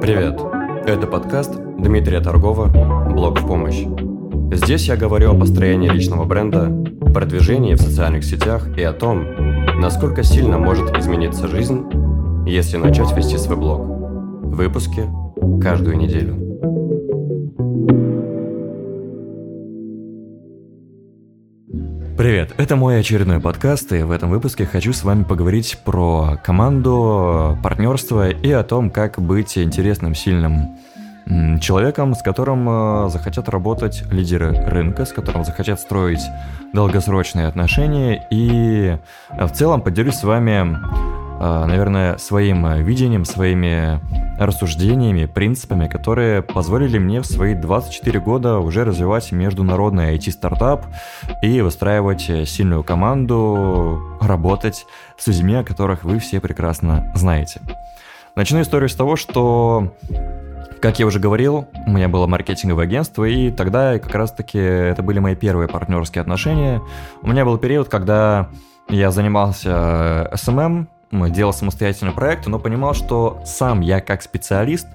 Привет! Это подкаст Дмитрия Торгова «Блог в помощь». Здесь я говорю о построении личного бренда, продвижении в социальных сетях и о том, насколько сильно может измениться жизнь, если начать вести свой блог. Выпуски каждую неделю. Привет, это мой очередной подкаст, и в этом выпуске хочу с вами поговорить про команду, партнерство и о том, как быть интересным, сильным человеком, с которым э, захотят работать лидеры рынка, с которым захотят строить долгосрочные отношения. И в целом поделюсь с вами а, наверное, своим э, видением, своими рассуждениями, принципами, которые позволили мне в свои 24 года уже развивать международный IT-стартап и выстраивать э, сильную команду, работать с людьми, о которых вы все прекрасно знаете. Начну историю с того, что как я уже говорил, у меня было маркетинговое агентство, и тогда как раз-таки это были мои первые партнерские отношения. У меня был период, когда я занимался SMM, э, делал самостоятельный проект, но понимал, что сам я как специалист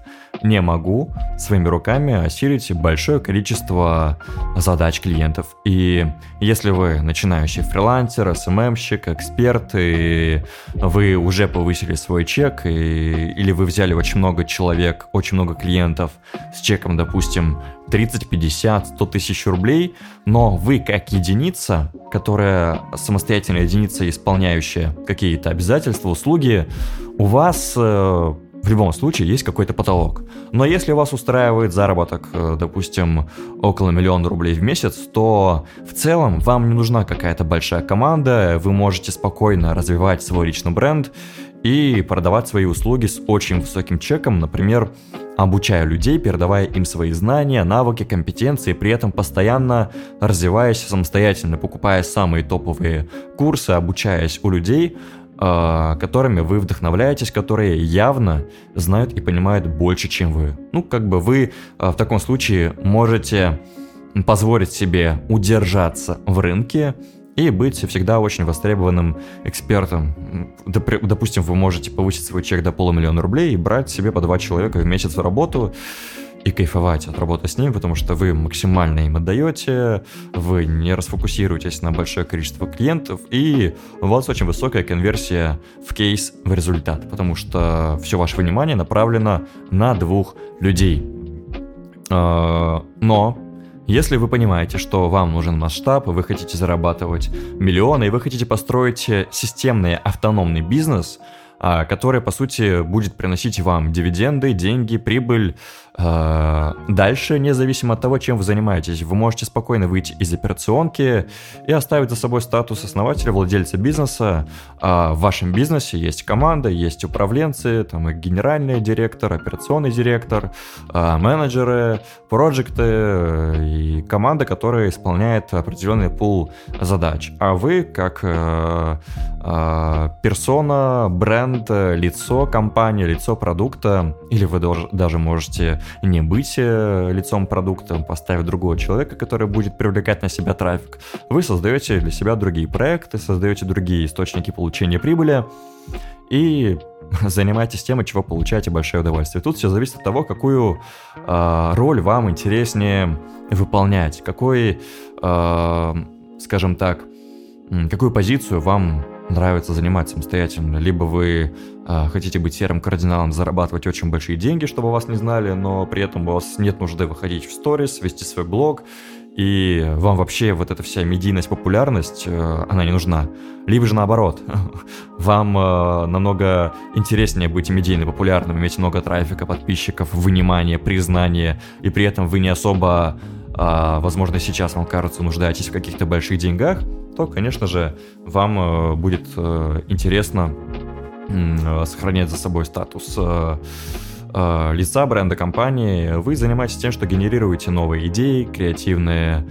не могу своими руками осилить большое количество задач клиентов. И если вы начинающий фрилансер, СММщик, эксперт, и вы уже повысили свой чек, и, или вы взяли очень много человек, очень много клиентов с чеком, допустим, 30, 50, 100 тысяч рублей, но вы как единица, которая самостоятельная единица, исполняющая какие-то обязательства, услуги, у вас э, в любом случае есть какой-то потолок. Но если вас устраивает заработок, э, допустим, около миллиона рублей в месяц, то в целом вам не нужна какая-то большая команда, вы можете спокойно развивать свой личный бренд и продавать свои услуги с очень высоким чеком, например, обучая людей, передавая им свои знания, навыки, компетенции, при этом постоянно развиваясь самостоятельно, покупая самые топовые курсы, обучаясь у людей, а, которыми вы вдохновляетесь, которые явно знают и понимают больше, чем вы. Ну, как бы вы а, в таком случае можете позволить себе удержаться в рынке и быть всегда очень востребованным экспертом. Допустим, вы можете повысить свой чек до полумиллиона рублей и брать себе по два человека в месяц в работу, и кайфовать от работы с ним, потому что вы максимально им отдаете, вы не расфокусируетесь на большое количество клиентов, и у вас очень высокая конверсия в кейс в результат, потому что все ваше внимание направлено на двух людей. А, но если вы понимаете, что вам нужен масштаб, вы хотите зарабатывать миллионы, и вы хотите построить системный автономный бизнес, а, который, по сути, будет приносить вам дивиденды, деньги, прибыль, дальше, независимо от того, чем вы занимаетесь, вы можете спокойно выйти из операционки и оставить за собой статус основателя, владельца бизнеса. А в вашем бизнесе есть команда, есть управленцы, там и генеральный директор, операционный директор, а, менеджеры, проекты и команда, которая исполняет определенный пул задач. А вы, как э, э, персона, бренд, лицо компании, лицо продукта, или вы даже можете не быть э, лицом продукта, поставив другого человека, который будет привлекать на себя трафик. Вы создаете для себя другие проекты, создаете другие источники получения прибыли и занимаетесь тем, от чего получаете большое удовольствие. Тут все зависит от того, какую э, роль вам интереснее выполнять, какой, э, скажем так, какую позицию вам нравится занимать самостоятельно. Либо вы э, хотите быть серым кардиналом, зарабатывать очень большие деньги, чтобы вас не знали, но при этом у вас нет нужды выходить в сторис, вести свой блог, и вам вообще вот эта вся медийность, популярность, э, она не нужна. Либо же наоборот, вам э, намного интереснее быть медийно популярным, иметь много трафика, подписчиков, внимания, признания, и при этом вы не особо, э, возможно, сейчас вам кажется, нуждаетесь в каких-то больших деньгах, то, конечно же, вам э, будет э, интересно э, сохранять за собой статус лица бренда компании, вы занимаетесь тем, что генерируете новые идеи, креативные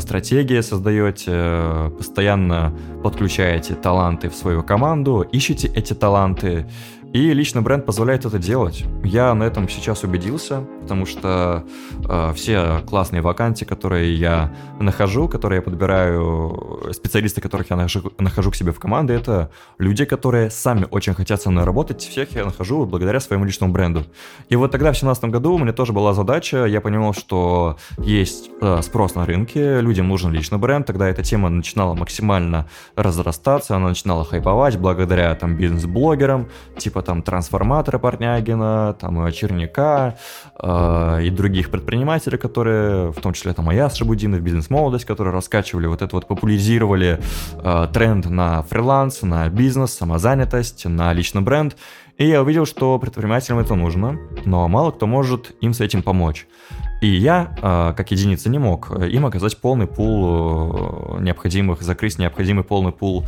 стратегии создаете, постоянно подключаете таланты в свою команду, ищете эти таланты, и лично бренд позволяет это делать. Я на этом сейчас убедился. потому что э, все классные вакансии, которые я нахожу, которые я подбираю, специалисты, которых я нахожу, нахожу к себе в команды, это люди, которые сами очень хотят со мной работать. Всех я нахожу благодаря своему личному бренду. И вот тогда, в 2017 году, у меня тоже была задача, я понимал, что есть э, спрос на рынке, людям нужен личный бренд, тогда эта тема начинала максимально разрастаться, она начинала хайповать благодаря там бизнес-блогерам, типа там трансформатора Портнягина, там Черняка э, и других предпринимателей, которые, в том числе там Аяс Шабудинов, бизнес-молодость, которые раскачивали вот это вот, популяризировали э, тренд на фриланс, на бизнес, самозанятость, на личный бренд. И я увидел, что предпринимателям это нужно, но мало кто может им с этим помочь. И я, а, как единица, не мог им оказать полный пул э, необходимых, закрыть необходимый полный пул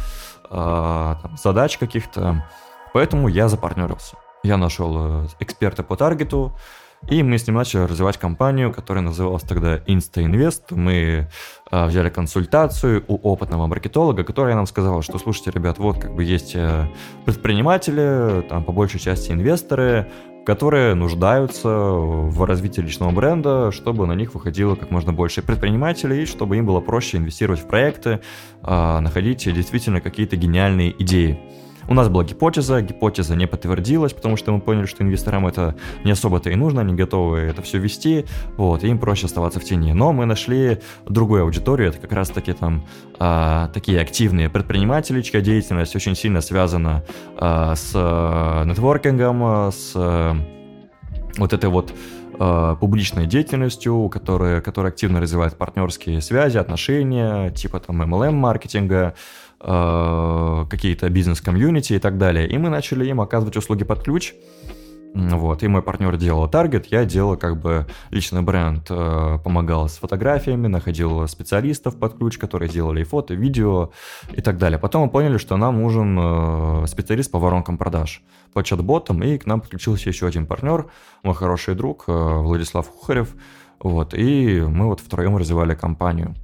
а, задач каких-то. Поэтому я запартнерился. Я нашел э, эксперта по таргету, и мы с ним начали развивать компанию, которая называлась тогда InstaInvest. Мы э, взяли консультацию у опытного маркетолога, который нам сказал, что, слушайте, ребят, вот как бы есть э, предприниматели, там по большей части инвесторы, которые нуждаются в развитии личного бренда, чтобы на них выходило как можно больше предпринимателей, чтобы им было проще инвестировать в проекты, э, находить действительно какие-то гениальные идеи. У нас была гипотеза, гипотеза не подтвердилась, потому что мы поняли, что инвесторам это не особо-то и нужно, они готовы это все вести, вот, им проще оставаться в тени. Но мы нашли другую аудиторию, это как раз-таки там а, такие активные предприниматели, чья деятельность очень сильно связана а, с а, нетворкингом, с а, вот этой вот публичной деятельностью, которая, которая активно развивает партнерские связи, отношения, типа там MLM-маркетинга, Э, какие-то бизнес-комьюнити и так далее. И мы начали им оказывать услуги под ключ. Вот, и мой партнер делал таргет, я делал как бы личный бренд, э, помогал с фотографиями, находил специалистов под ключ, которые делали и фото, и видео и так далее. Потом мы поняли, что нам нужен э, специалист по воронкам продаж, по чат-ботам, и к нам подключился еще один партнер, мой хороший друг э, Владислав Хухарев, вот, и мы вот втроем развивали компанию.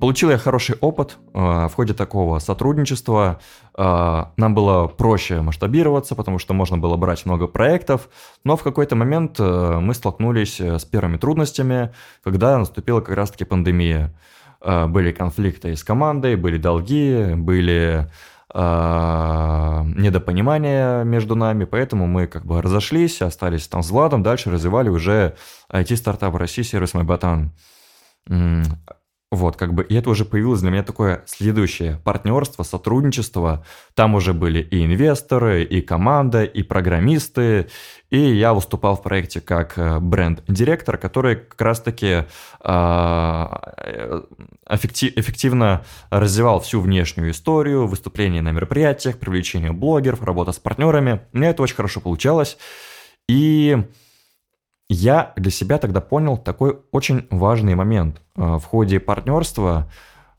Получил я хороший опыт э, в ходе такого сотрудничества. Э, нам было проще масштабироваться, потому что можно было брать много проектов, но в какой-то момент э, мы столкнулись с первыми трудностями, когда наступила как раз-таки пандемия. Были конфликты с командой, были долги, были недопонимания между нами, поэтому мы как бы разошлись, остались там с Владом, дальше развивали уже IT-стартап России, сервис Майбатан. Вот, как бы, и это уже появилось для меня такое следующее партнерство, сотрудничество. Там уже были и инвесторы, и команда, и программисты. И я выступал в проекте как э, бренд-директор, который как раз-таки э, эффективно развивал всю внешнюю историю, выступления на мероприятиях, привлечение блогеров, работа с партнерами. У меня это очень хорошо получалось. И я для себя тогда понял такой очень важный момент э, в ходе партнерства,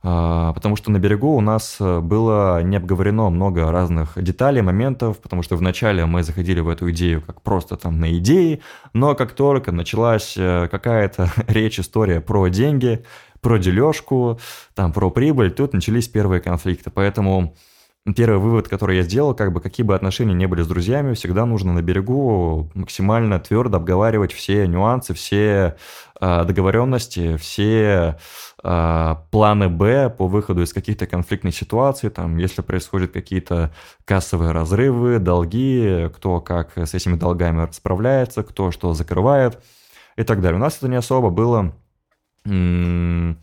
э, потому что на берегу у нас э, было не обговорено много разных деталей, моментов, потому что вначале мы заходили в эту идею как просто там на идеи, но как только началась какая-то речь, история про деньги, про дележку, там про прибыль, тут начались первые конфликты. Поэтому Первый вывод, который я сделал, как бы какие бы отношения не были с друзьями, всегда нужно на берегу максимально твердо обговаривать все нюансы, все э, договоренности, все э, планы Б по выходу из каких-то конфликтных ситуаций, там, если происходят какие-то кассовые разрывы, долги, кто как с этими долгами справляется, кто что закрывает и так далее. У нас это не особо было Э,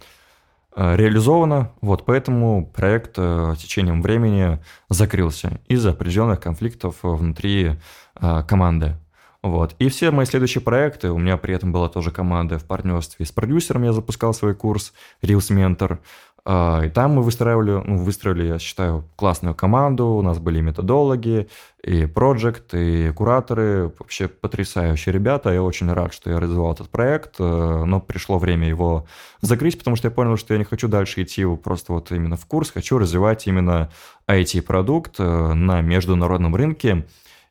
реализовано, вот поэтому проект э, течением времени закрылся из-за определенных конфликтов внутри э, команды. Вот. И все мои следующие проекты, у меня при этом была тоже команда в партнерстве с продюсером, я запускал свой курс Reels Mentor, и там мы выстраивали, ну, выстроили, я считаю, классную команду, у нас были методологи, и проект, и кураторы, вообще потрясающие ребята, я очень рад, что я развивал этот проект, э, но пришло время его закрыть, потому что я понял, что я не хочу дальше идти просто вот именно в курс, хочу развивать именно IT-продукт э, на международном рынке,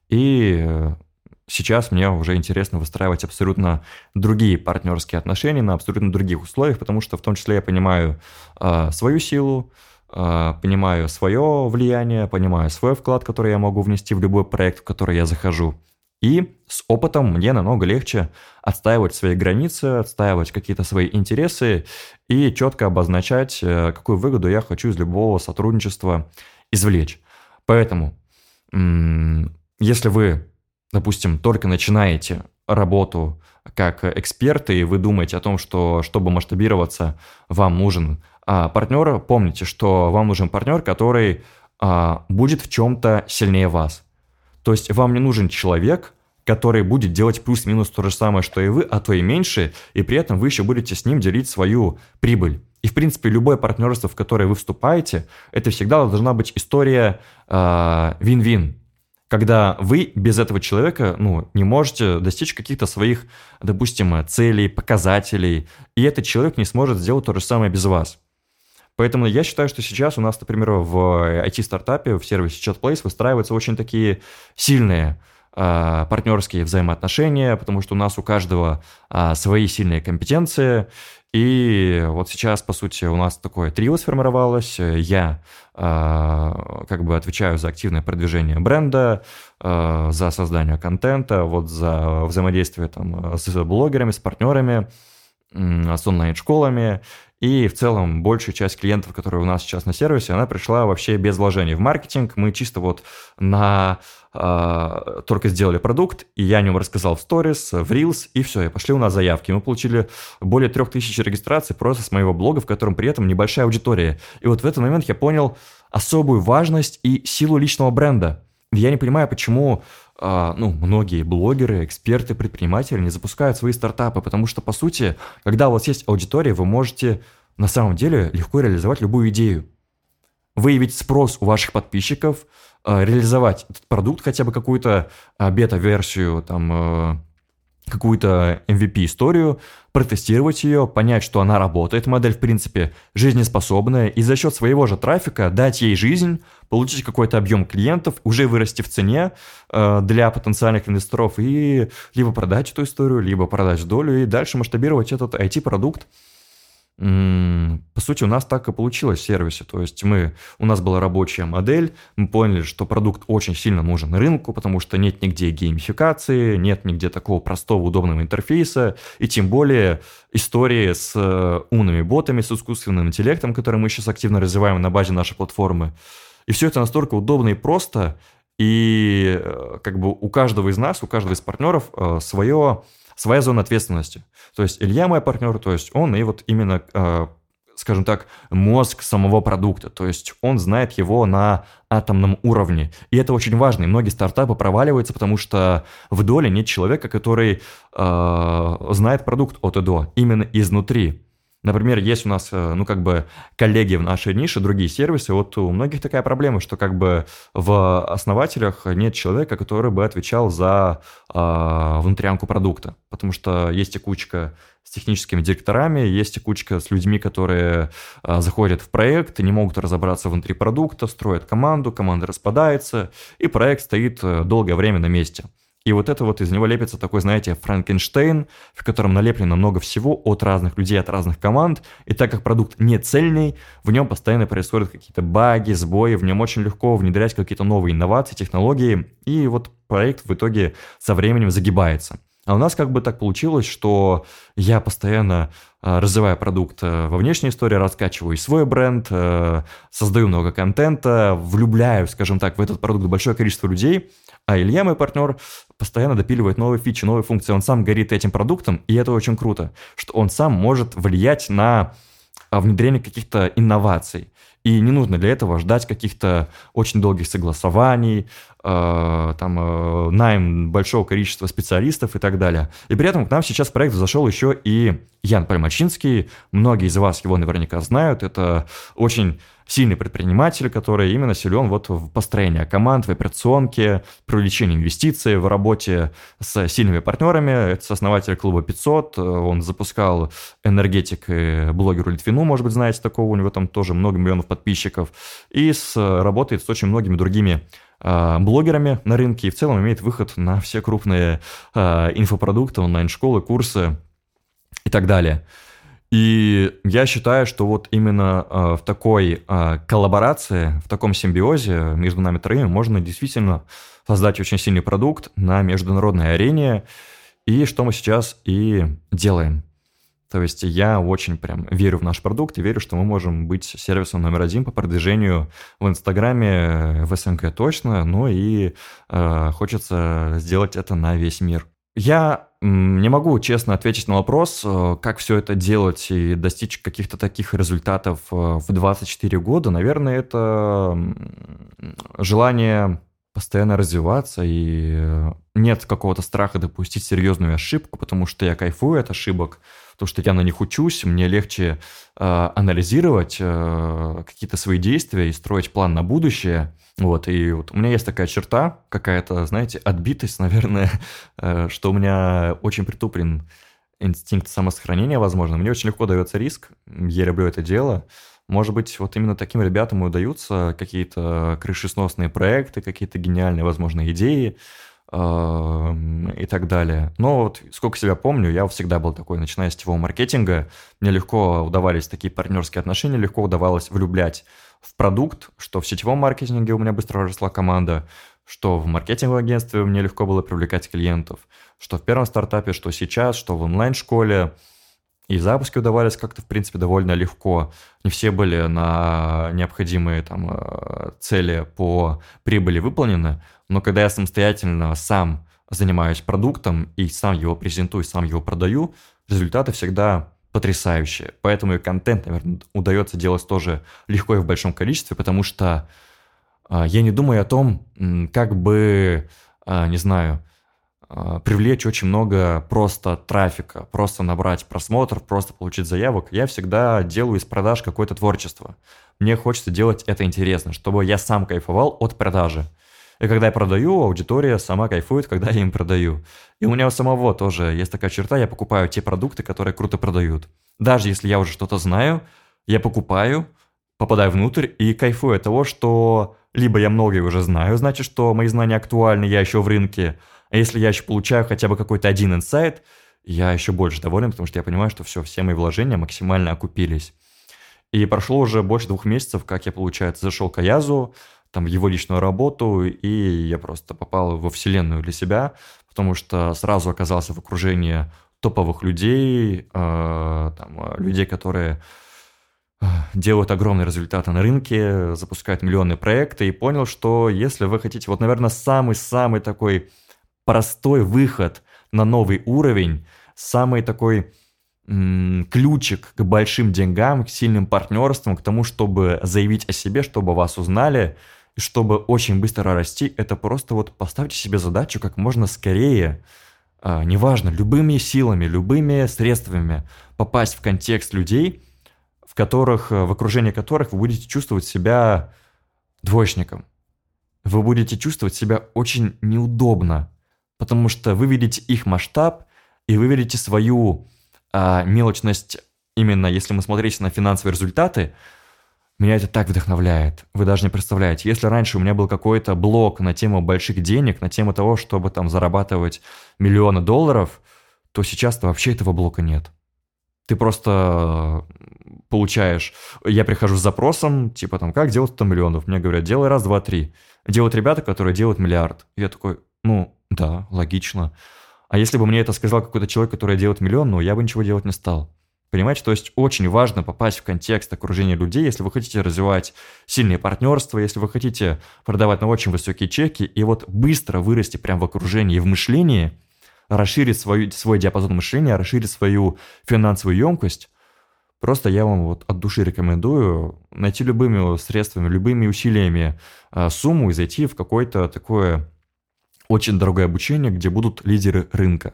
и э, сейчас мне уже интересно выстраивать абсолютно другие партнерские отношения на абсолютно других условиях, потому что в том числе я понимаю э, свою силу, э, понимаю свое влияние, понимаю свой вклад, который я могу внести в любой проект, в который я захожу. И с опытом мне намного легче отстаивать свои границы, отстаивать какие-то свои интересы и четко обозначать, э, какую выгоду я хочу из любого сотрудничества извлечь. Поэтому, если вы, допустим, только начинаете работу как эксперты, и вы думаете о том, что чтобы масштабироваться, вам нужен а, партнер, помните, что вам нужен партнер, который а, будет в чем-то сильнее вас. То есть вам не нужен человек, который будет делать плюс-минус то же самое, что и вы, а то и меньше, и при этом вы еще будете с ним делить свою прибыль. И, в принципе, любое партнерство, в которое вы вступаете, это всегда должна быть история э, вин-вин. Когда вы без этого человека ну, не можете достичь каких-то своих, допустим, целей, показателей, и этот человек не сможет сделать то же самое без вас. Поэтому я считаю, что сейчас у нас, например, в IT-стартапе, в сервисе ChatPlace выстраиваются очень такие сильные а, партнерские взаимоотношения, потому что у нас у каждого а, свои сильные компетенции. И вот сейчас, по сути, у нас такое трио сформировалось. Я а, как бы отвечаю за активное продвижение бренда, за создание контента, вот за взаимодействие там, с блогерами, с партнерами, с онлайн-школами. И в целом большая часть клиентов, которые у нас сейчас на сервисе, она пришла вообще без вложений в маркетинг. Мы чисто вот на э, только сделали продукт, и я о нем рассказал в сторис, в Reels, и все, и пошли у нас заявки. Мы получили более трех тысяч регистраций просто с моего блога, в котором при этом небольшая аудитория. И вот в этот момент я понял особую важность и силу личного бренда. Я не понимаю, почему ну, многие блогеры, эксперты, предприниматели не запускают свои стартапы, потому что, по сути, когда у вас есть аудитория, вы можете на самом деле легко реализовать любую идею. Выявить спрос у ваших подписчиков, а, реализовать этот продукт, хотя бы какую-то а, бета-версию, там, какую-то MVP-историю, протестировать ее, понять, что она работает, модель, в принципе, жизнеспособная, и за счет своего же трафика дать ей жизнь, получить какой-то объем клиентов, уже вырасти в цене э, для потенциальных инвесторов и либо продать эту историю, либо продать долю и дальше масштабировать этот IT-продукт по сути, у нас так и получилось в сервисе. То есть мы, у нас была рабочая модель, мы поняли, что продукт очень сильно нужен рынку, потому что нет нигде геймификации, нет нигде такого простого, удобного интерфейса, и тем более истории с э, умными ботами, с искусственным интеллектом, который мы сейчас активно развиваем на базе нашей платформы. И все это настолько удобно и просто, и э, как бы у каждого из нас, у каждого из партнеров э, свое своя зона ответственности. То есть Илья мой партнер, то есть он и вот именно э, скажем так, мозг самого продукта. То есть он знает его на атомном уровне. И это очень важно. И многие стартапы проваливаются, потому что в доле нет человека, который э, знает продукт от и до, именно изнутри. Например, есть у нас, э, ну, как бы коллеги в нашей нише, другие сервисы, вот у многих такая проблема, что как бы в основателях нет человека, который бы отвечал за э, внутрянку продукта, потому что есть текучка с техническими директорами, есть текучка с людьми, которые э, заходят в проект, не могут разобраться внутри продукта, строят команду, команда распадается, и проект стоит э, долгое время на месте. И вот это вот из него лепится такой, знаете, Франкенштейн, в котором налеплено много всего от разных людей, от разных команд. И так как продукт не цельный, в нем постоянно происходят какие-то баги, сбои, в нем очень легко внедрять какие-то новые инновации, технологии. И вот проект в итоге со временем загибается. А у нас как бы так получилось, что я постоянно э, развиваю продукт э, во внешней истории, раскачиваю свой бренд, э, создаю много контента, влюбляю, скажем так, в этот продукт большое количество людей, а Илья, мой партнер, постоянно допиливает новые фичи, новые функции. Он сам горит этим продуктом, и это очень круто, что он сам может влиять на а, внедрение каких-то инноваций. И не нужно для этого ждать каких-то очень долгих согласований, э, там, э, найм большого количества специалистов и так далее. И при этом к нам сейчас в проект зашел еще и Ян Пальмачинский. Многие из вас его наверняка знают. Это очень сильный предприниматель, который именно силен вот в построении команд, в операционке, привлечении инвестиций, в работе с сильными партнерами. Это сооснователь клуба 500, он запускал энергетик блогеру Литвину, может быть, знаете такого, у него там тоже много миллионов подписчиков, и с, работает с очень многими другими а, блогерами на рынке и в целом имеет выход на все крупные а, инфопродукты, онлайн-школы, курсы и так далее. И я считаю, что вот именно э, в такой э, коллаборации, в таком симбиозе между нами троими можно действительно создать очень сильный продукт на международной арене, и что мы сейчас и делаем. То есть я очень прям верю в наш продукт и верю, что мы можем быть сервисом номер один по продвижению в Инстаграме, в СНГ точно, но и э, хочется сделать это на весь мир. Я не могу честно ответить на вопрос, э, как все это делать и достичь каких-то таких результатов э, в 24 года. Наверное, это желание постоянно развиваться, и э, нет какого-то страха допустить серьезную ошибку, потому что я кайфую от ошибок, потому что я на них учусь, мне легче э, анализировать э, какие-то свои действия и строить план на будущее. Вот, и вот у меня есть такая черта, какая-то, знаете, отбитость, наверное, э, что у меня очень притуплен инстинкт самосохранения, возможно. Мне очень легко дается риск, я люблю это дело. Может быть, вот именно таким ребятам и удаются какие-то крышесносные проекты, какие-то гениальные, возможно, идеи, и так далее. Но вот сколько себя помню, я всегда был такой, начиная с сетевого маркетинга, мне легко удавались такие партнерские отношения, легко удавалось влюблять в продукт, что в сетевом маркетинге у меня быстро росла команда, что в маркетинговом агентстве мне легко было привлекать клиентов, что в первом стартапе, что сейчас, что в онлайн-школе. И запуски удавались как-то, в принципе, довольно легко. Не все были на необходимые там, э, цели по прибыли выполнены, но когда я самостоятельно сам занимаюсь продуктом и сам его презентую, сам его продаю, результаты всегда потрясающие. Поэтому и контент, наверное, удается делать тоже легко и в большом количестве, потому что э, я не думаю о том, как бы, э, не знаю, э, привлечь очень много просто трафика, просто набрать просмотр, просто получить заявок. Я всегда делаю из продаж какое-то творчество. Мне хочется делать это интересно, чтобы я сам кайфовал от продажи. И когда я продаю, аудитория сама кайфует, когда я им продаю. И у меня у самого тоже есть такая черта, я покупаю те продукты, которые круто продают. Даже если я уже что-то знаю, я покупаю, попадаю внутрь и кайфую от того, что либо я многое уже знаю, значит, что мои знания актуальны, я еще в рынке, а если я еще получаю хотя бы какой-то один инсайт, я еще больше доволен, потому что я понимаю, что все, все мои вложения максимально окупились. И прошло уже больше двух месяцев, как я, получается, зашел к Аязу, там, его личную работу, и я просто попал во вселенную для себя, потому что сразу оказался в окружении топовых людей, э, там, людей, которые э, делают огромные результаты на рынке, запускают миллионные проекты, и понял, что если вы хотите, вот, наверное, самый-самый такой простой выход на новый уровень, самый такой ключик к большим деньгам, к сильным партнерствам, к тому, чтобы заявить о себе, чтобы вас узнали – и чтобы очень быстро расти, это просто вот поставьте себе задачу как можно скорее, а, неважно, любыми силами, любыми средствами попасть в контекст людей, в которых, в окружении которых вы будете чувствовать себя двоечником. Вы будете чувствовать себя очень неудобно, потому что вы видите их масштаб, и вы видите свою а, мелочность именно если мы смотрите на финансовые результаты, меня это так вдохновляет. Вы даже не представляете. Если раньше у меня был какой-то блог на тему больших денег, на тему того, чтобы там зарабатывать миллионы долларов, то сейчас-то вообще этого блока нет. Ты просто получаешь... Я прихожу с запросом, типа там, как делать 100 миллионов? Мне говорят, делай раз, два, три. Делают ребята, которые делают миллиард. я такой, ну, да, логично. А если бы мне это сказал какой-то человек, который делает миллион, ну, я бы ничего делать не стал. Понимаете, то есть очень важно попасть в контекст окружения людей, если вы хотите развивать сильные партнерства, если вы хотите продавать на очень высокие чеки, и вот быстро вырасти прямо в окружении и в мышлении, расширить свою, свой диапазон мышления, расширить свою финансовую емкость, просто я вам вот от души рекомендую найти любыми средствами, любыми усилиями а, сумму и зайти в какое-то такое очень дорогое обучение, где будут лидеры рынка.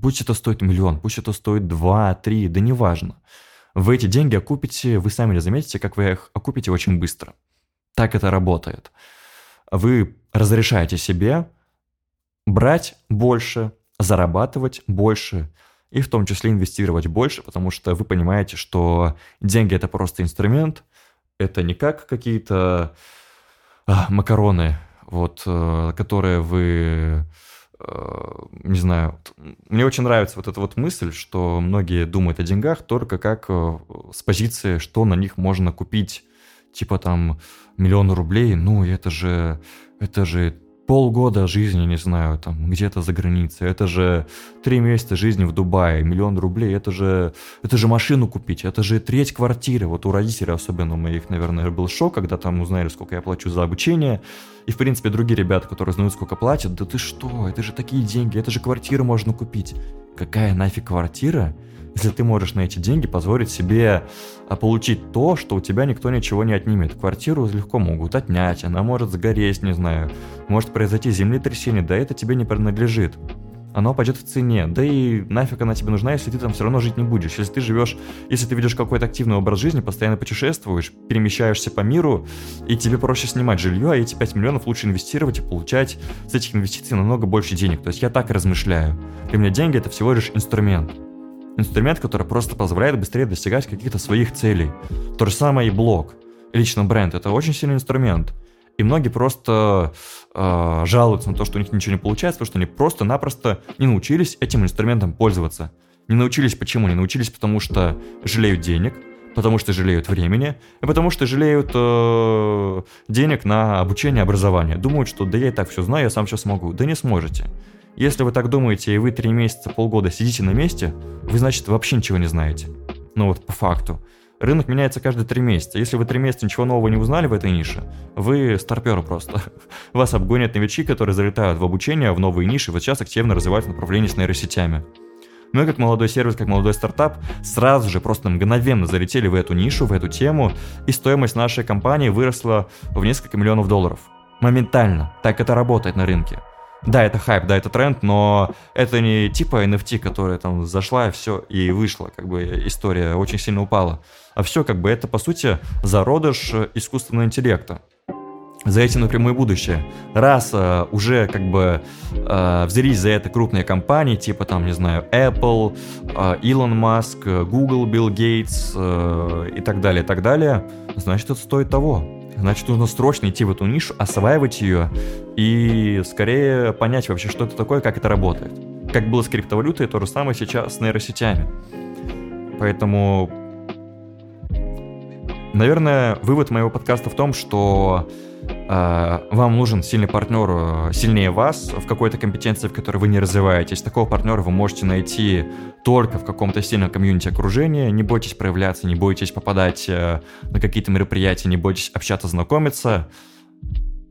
Пусть это стоит миллион, пусть это стоит два, три, да неважно. Вы эти деньги окупите, вы сами заметите, как вы их окупите очень быстро. Так это работает. Вы разрешаете себе брать больше, зарабатывать больше и в том числе инвестировать больше, потому что вы понимаете, что деньги это просто инструмент, это не как какие-то а, макароны, вот, э, которые вы не знаю, мне очень нравится вот эта вот мысль, что многие думают о деньгах только как э, с позиции, что на них можно купить, типа там миллион рублей, ну это же, это же полгода жизни, не знаю, там, где-то за границей, это же три месяца жизни в Дубае, миллион рублей, это же, это же машину купить, это же треть квартиры. Вот у родителей особенно у моих, наверное, был шок, когда там узнали, сколько я плачу за обучение. И, в принципе, другие ребята, которые знают, сколько платят, да ты что, это же такие деньги, это же квартиру можно купить. Какая нафиг квартира, если ты можешь на эти деньги позволить себе а, получить то, что у тебя никто ничего не отнимет. Квартиру легко могут отнять, она может сгореть, не знаю, может произойти землетрясение, да это тебе не принадлежит. Оно пойдет в цене, да и нафиг она тебе нужна, если ты там все равно жить не будешь. Если ты живешь, если ты ведешь какой-то активный образ жизни, постоянно путешествуешь, перемещаешься по миру, и тебе проще снимать жилье, а эти 5 миллионов лучше инвестировать и получать с этих инвестиций намного больше денег. То есть я так размышляю. Для меня деньги это всего лишь инструмент инструмент, который просто позволяет быстрее достигать каких-то своих целей. То же самое и блог. Лично бренд – это очень сильный инструмент. И многие просто э, жалуются на то, что у них ничего не получается, потому что они просто-напросто не научились этим инструментом пользоваться. Не научились почему? Не научились, потому что жалеют денег, потому что жалеют времени, и потому что жалеют э, денег на обучение, образование. Думают, что да я и так все знаю, я сам все смогу. Да не сможете. Если вы так думаете, и вы три месяца, полгода сидите на месте, вы, значит, вообще ничего не знаете. Ну вот, по факту. Рынок меняется каждые три месяца. Если вы три месяца ничего нового не узнали в этой нише, вы старперы просто. Вас обгонят новички, которые залетают в обучение, в новые ниши, вот сейчас активно развивают направление с нейросетями. Мы, как молодой сервис, как молодой стартап, сразу же просто мгновенно залетели в эту нишу, в эту тему, и стоимость нашей компании выросла в несколько миллионов долларов. Моментально. Так это работает на рынке. Да, это хайп, да, это тренд, но это не типа NFT, которая там зашла и все, и вышла, как бы история очень сильно упала. А все, как бы, это, по сути, зародыш искусственного интеллекта. За этим напрямую будущее. Раз э, уже как бы э, взялись за это крупные компании, типа там, не знаю, Apple, э, Маск, Google, Билл Гейтс э, и так далее, и так далее, значит, это стоит того. Значит, нужно срочно идти в эту нишу, осваивать ее и скорее понять вообще, что это такое, как это работает. Как было с криптовалютой, то же самое сейчас с нейросетями. Поэтому, наверное, вывод моего подкаста в том, что вам нужен сильный партнер, э, сильнее вас в какой-то компетенции, в которой вы не развиваетесь. Такого партнера вы можете найти только в каком-то сильном комьюнити окружения. Не бойтесь проявляться, не бойтесь попадать э, на какие-то мероприятия, не бойтесь общаться, знакомиться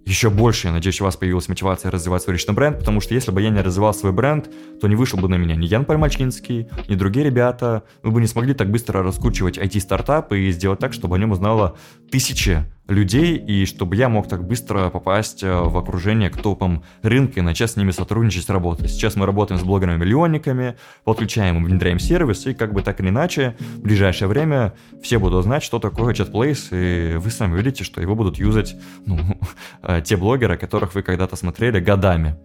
еще больше, я надеюсь, у вас появилась мотивация развивать свой личный бренд, потому что если бы я не развивал свой бренд, то не вышел бы на меня ни Ян Пальмачинский, ни другие ребята. Мы бы не смогли так быстро раскручивать IT-стартап и сделать так, чтобы о нем узнало тысячи людей, и чтобы я мог так быстро попасть э, в окружение к топам рынка и начать с ними сотрудничать, работать. Сейчас мы работаем с блогерами-миллионниками, подключаем внедряем сервис, и как бы так или иначе, в ближайшее время все будут знать, что такое ChatPlace, и вы сами видите, что его будут юзать ну, э, те блогеры, которых вы когда-то смотрели годами.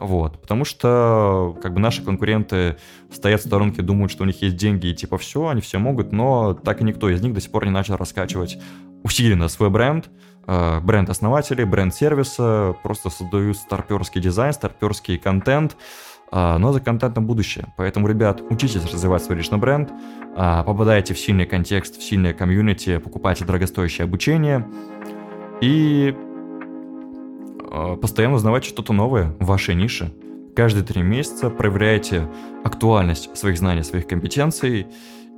Вот, потому что как бы наши конкуренты стоят в сторонке, думают, что у них есть деньги и типа все, они все могут, но так и никто из них до сих пор не начал раскачивать усиленно свой бренд, э, бренд основателей, бренд сервиса, просто создаю старперский дизайн, старперский контент, э, но за контентом будущее. Поэтому, ребят, учитесь развивать свой личный бренд, э, попадайте в сильный контекст, в сильное комьюнити, покупайте дорогостоящее обучение и постоянно узнавайте что-то новое в вашей нише. Каждые три месяца проверяйте актуальность своих знаний, своих компетенций,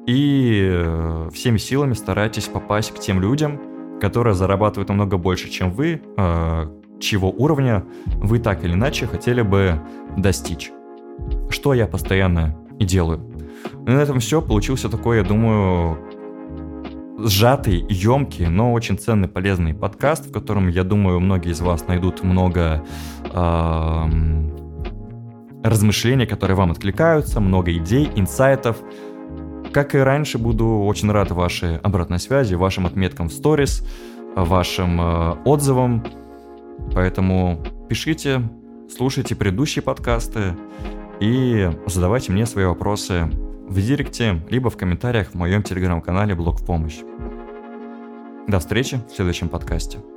и э, всеми силами старайтесь попасть к тем людям, которые зарабатывают намного больше, чем вы, э, чего уровня вы так или иначе хотели бы достичь. Что я постоянно и делаю. И на этом все. Получился такой, я думаю, сжатый, емкий, но очень ценный, полезный подкаст, в котором, я думаю, многие из вас найдут много э, размышлений, которые вам откликаются, много идей, инсайтов, как и раньше, буду очень рад вашей обратной связи, вашим отметкам в сторис, вашим э, отзывам. Поэтому пишите, слушайте предыдущие подкасты и задавайте мне свои вопросы в директе, либо в комментариях в моем телеграм-канале «Блог в помощь». До встречи в следующем подкасте.